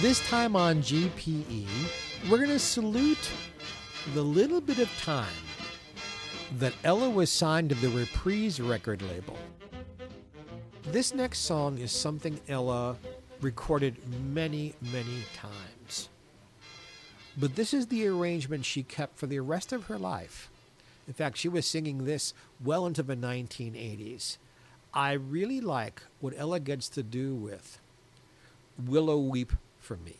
This time on GPE, we're going to salute the little bit of time that Ella was signed to the Reprise record label. This next song is something Ella recorded many, many times. But this is the arrangement she kept for the rest of her life. In fact, she was singing this well into the 1980s. I really like what Ella gets to do with Willow Weep for Me.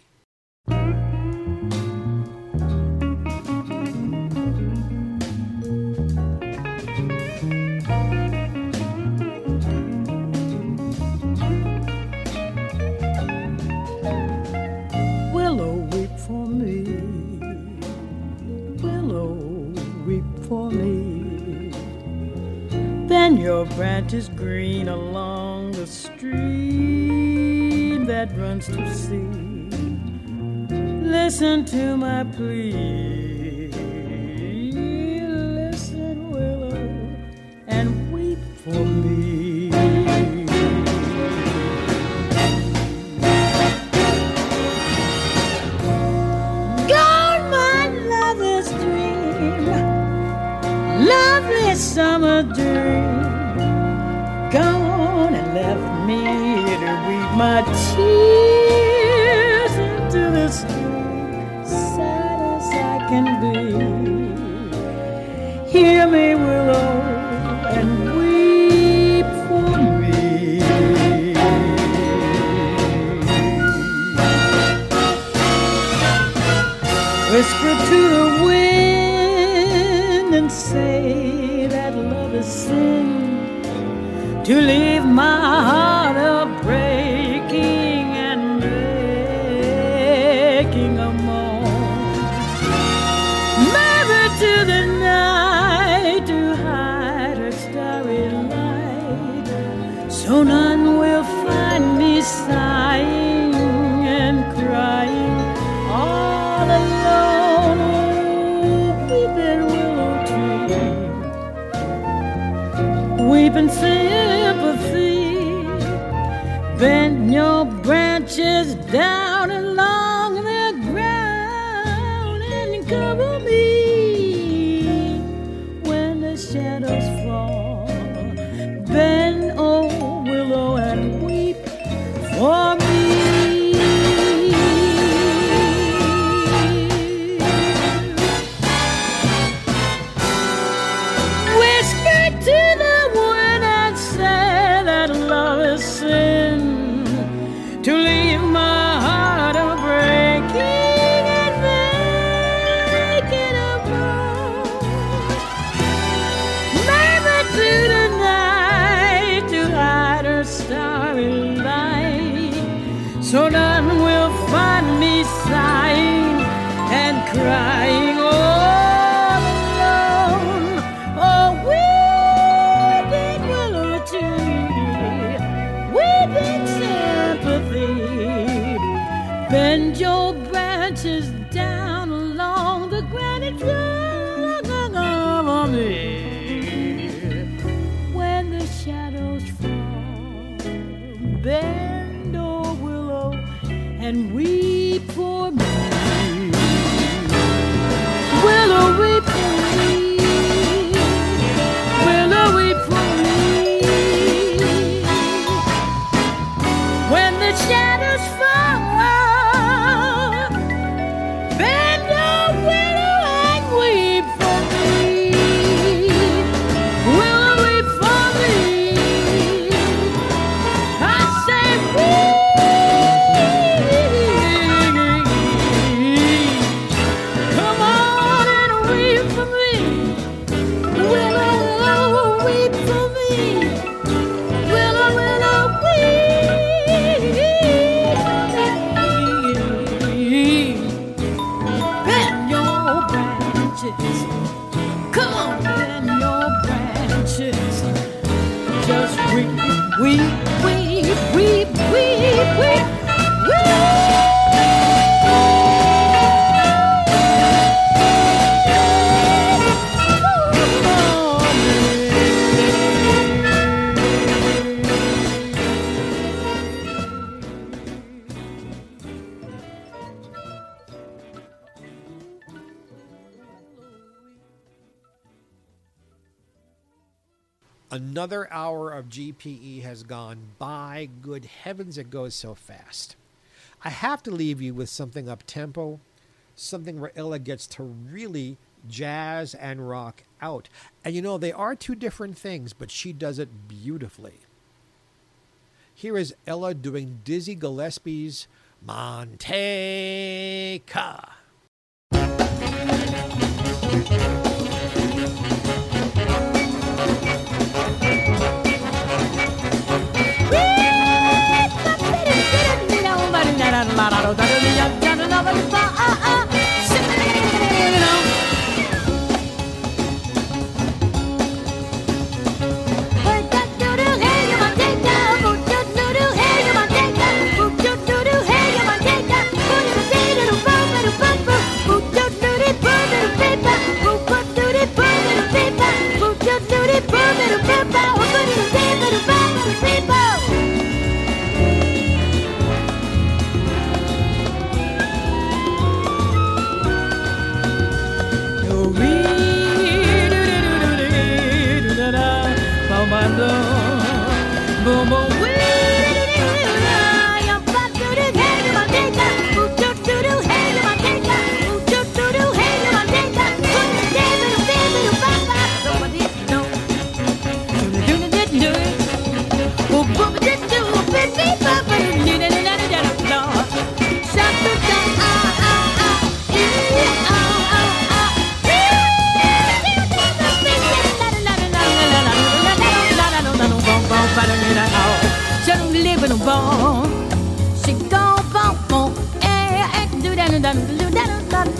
Branches green along the stream that runs to sea. Listen to my plea. Listen, Willow, and weep for me. Gone my lover's dream, lovely summer dream. Me to weep my tears into the stream, sad as I can be. Hear me, willow, and weep for me. Whisper to the wind and say that love is sin. To leave my heart so none will find me sighing and crying all alone. Oh, weeping willow tree, weeping sympathy, bend your branches down along the granite floor of me when the shadows fall. willow, and weep for me. Willow, Another hour of GPE has gone by. Good heavens, it goes so fast. I have to leave you with something up tempo, something where Ella gets to really jazz and rock out. And you know, they are two different things, but she does it beautifully. Here is Ella doing Dizzy Gillespie's So that'll be yet another star.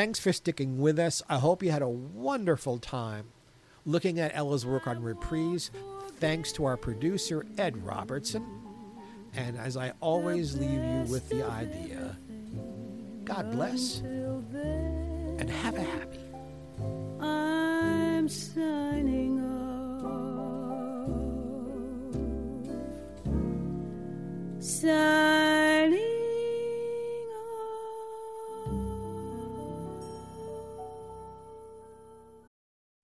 thanks for sticking with us. I hope you had a wonderful time looking at Ella's work on Reprise. Thanks to our producer, Ed Robertson. And as I always leave you with the idea God bless and have a happy. I'm signing off. Signing